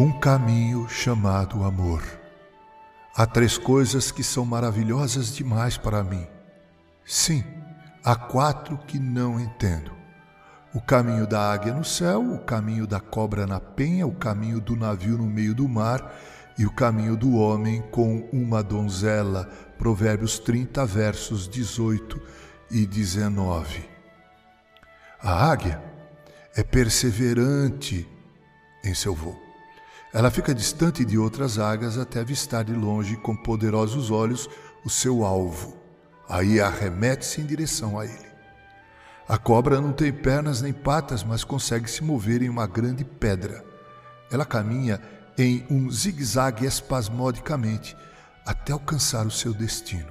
Um caminho chamado amor. Há três coisas que são maravilhosas demais para mim. Sim, há quatro que não entendo: o caminho da águia no céu, o caminho da cobra na penha, o caminho do navio no meio do mar e o caminho do homem com uma donzela. Provérbios 30, versos 18 e 19. A águia é perseverante em seu voo. Ela fica distante de outras águias até avistar de longe com poderosos olhos o seu alvo. Aí arremete-se em direção a ele. A cobra não tem pernas nem patas, mas consegue se mover em uma grande pedra. Ela caminha em um zigue-zague espasmodicamente até alcançar o seu destino.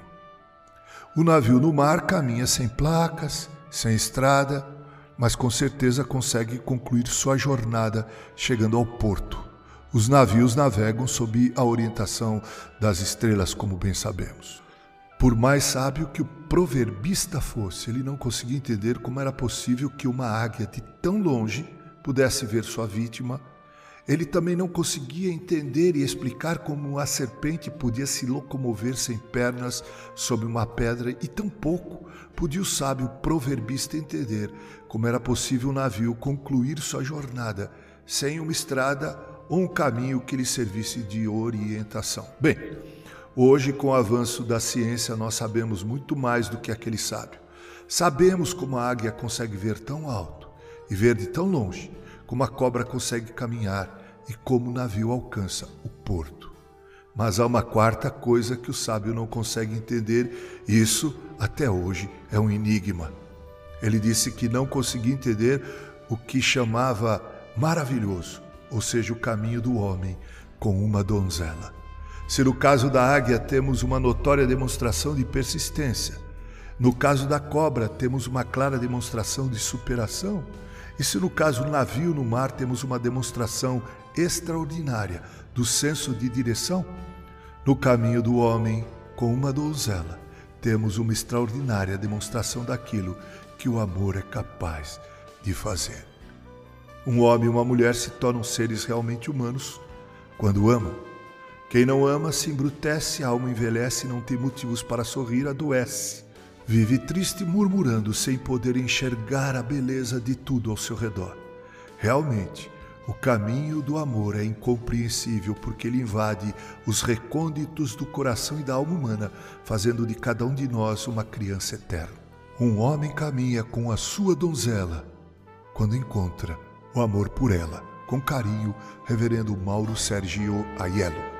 O navio no mar caminha sem placas, sem estrada, mas com certeza consegue concluir sua jornada chegando ao porto. Os navios navegam sob a orientação das estrelas, como bem sabemos. Por mais sábio que o proverbista fosse, ele não conseguia entender como era possível que uma águia de tão longe pudesse ver sua vítima. Ele também não conseguia entender e explicar como a serpente podia se locomover sem pernas sobre uma pedra, e tampouco podia o sábio proverbista entender como era possível o navio concluir sua jornada sem uma estrada um caminho que lhe servisse de orientação. Bem, hoje, com o avanço da ciência, nós sabemos muito mais do que aquele sábio. Sabemos como a águia consegue ver tão alto e ver de tão longe, como a cobra consegue caminhar e como o navio alcança o porto. Mas há uma quarta coisa que o sábio não consegue entender, e isso, até hoje, é um enigma. Ele disse que não conseguia entender o que chamava maravilhoso, ou seja, o caminho do homem com uma donzela. Se no caso da águia temos uma notória demonstração de persistência, no caso da cobra temos uma clara demonstração de superação, e se no caso do navio no mar temos uma demonstração extraordinária do senso de direção, no caminho do homem com uma donzela temos uma extraordinária demonstração daquilo que o amor é capaz de fazer. Um homem e uma mulher se tornam seres realmente humanos quando amam. Quem não ama se embrutece, a alma envelhece e não tem motivos para sorrir, adoece. Vive triste, murmurando, sem poder enxergar a beleza de tudo ao seu redor. Realmente, o caminho do amor é incompreensível porque ele invade os recônditos do coração e da alma humana, fazendo de cada um de nós uma criança eterna. Um homem caminha com a sua donzela quando encontra o amor por ela. Com carinho, Reverendo Mauro Sergio Aiello.